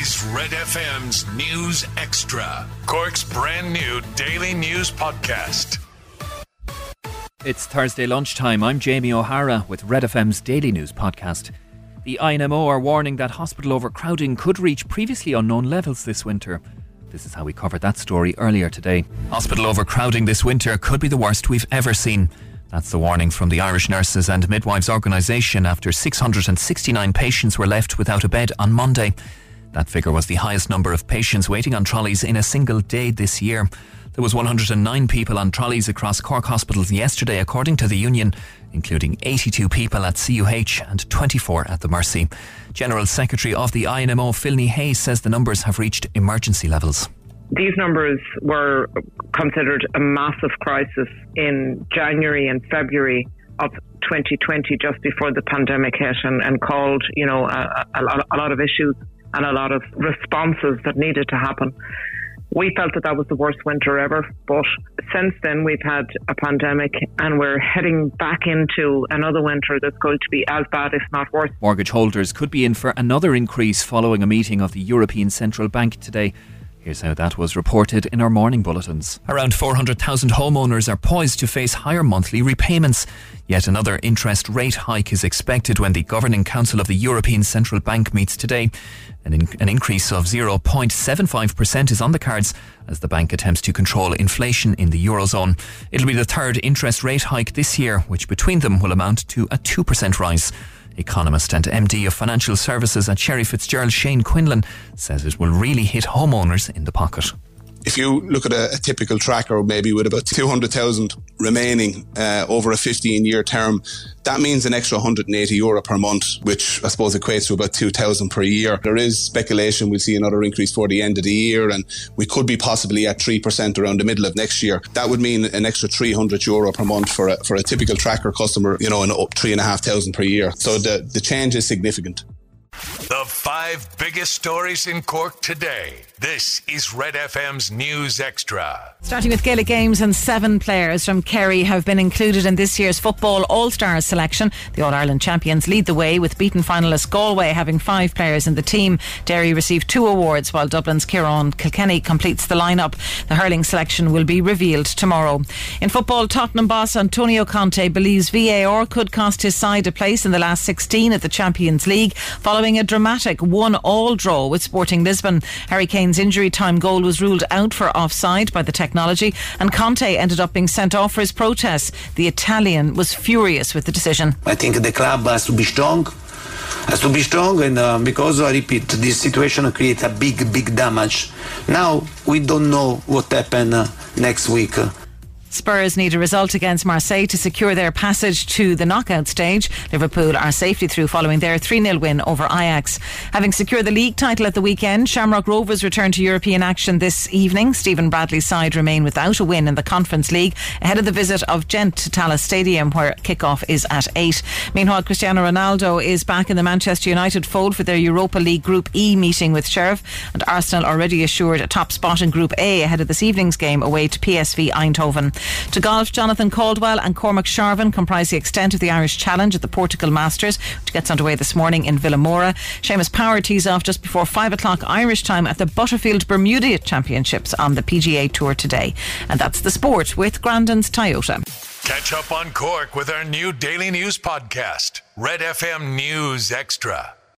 is Red FM's News Extra, Cork's brand new daily news podcast. It's Thursday lunchtime. I'm Jamie O'Hara with Red FM's daily news podcast. The INMO are warning that hospital overcrowding could reach previously unknown levels this winter. This is how we covered that story earlier today. Hospital overcrowding this winter could be the worst we've ever seen. That's the warning from the Irish Nurses and Midwives Organisation after 669 patients were left without a bed on Monday. That figure was the highest number of patients waiting on trolleys in a single day this year. There was 109 people on trolleys across Cork hospitals yesterday, according to the union, including 82 people at CUH and 24 at the Mercy. General Secretary of the INMO, Phil Ní Sheaghdha, says the numbers have reached emergency levels. These numbers were considered a massive crisis in January and February of 2020, just before the pandemic hit, and, and called, you know, a, a, a lot of issues and a lot of responses that needed to happen. We felt that that was the worst winter ever, but since then we've had a pandemic and we're heading back into another winter that's going to be as bad, if not worse. Mortgage holders could be in for another increase following a meeting of the European Central Bank today. Here's how that was reported in our morning bulletins. Around 400,000 homeowners are poised to face higher monthly repayments. Yet another interest rate hike is expected when the Governing Council of the European Central Bank meets today. An, in- an increase of 0.75% is on the cards as the bank attempts to control inflation in the Eurozone. It'll be the third interest rate hike this year, which between them will amount to a 2% rise. Economist and MD of Financial Services at Sherry Fitzgerald, Shane Quinlan, says it will really hit homeowners in the pocket if you look at a, a, typical tracker, maybe with about 200,000 remaining uh, over a 15 year term, that means an extra 180 euro per month, which I suppose equates to about 2,000 per year. There is speculation we'll see another increase for the end of the year, and we could be possibly at 3% around the middle of next year. That would mean an extra 300 euro per month for a, for a typical tracker customer, you know, and up 3,500 per year. So the, the change is significant. The five biggest stories in Cork today. This is Red FM's News Extra. Starting with Gaelic Games, and seven players from Kerry have been included in this year's Football All Stars selection. The All Ireland champions lead the way, with beaten finalist Galway having five players in the team. Derry received two awards, while Dublin's Ciarán Kilkenny completes the lineup. The hurling selection will be revealed tomorrow. In football, Tottenham boss Antonio Conte believes VAR could cost his side a place in the last 16 at the Champions League, following following a dramatic one-all draw with Sporting Lisbon. Harry Kane's injury time goal was ruled out for offside by the technology, and Conte ended up being sent off for his protests. The Italian was furious with the decision. I think the club has to be strong has to be strong and uh, because I repeat this situation creates a big big damage now we don't know what happen uh, next week Spurs need a result against Marseille to secure their passage to the knockout stage. Liverpool are safely through following their 3 0 win over Ajax. Having secured the league title at the weekend, Shamrock Rovers return to European action this evening. Stephen Bradley's side remain without a win in the Conference League ahead of the visit of Gent to Tallaght Stadium, where kick-off is at 8. Meanwhile, Cristiano Ronaldo is back in the Manchester United fold for their Europa League Group E meeting with Sheriff, and Arsenal already assured a top spot in Group A ahead of this evening's game away to PSV Eindhoven. To golf, Jonathan Caldwell and Cormac Sharvin comprise the extent of the Irish Challenge at the Portugal Masters, which gets underway this morning in Vilamoura. Seamus Power tees off just before 5 o'clock Irish time at the Butterfield Bermuda Championships on the PGA Tour today. And that's the sport with Grandin's Toyota. Catch up on Cork with our new daily news podcast, Red FM News Extra.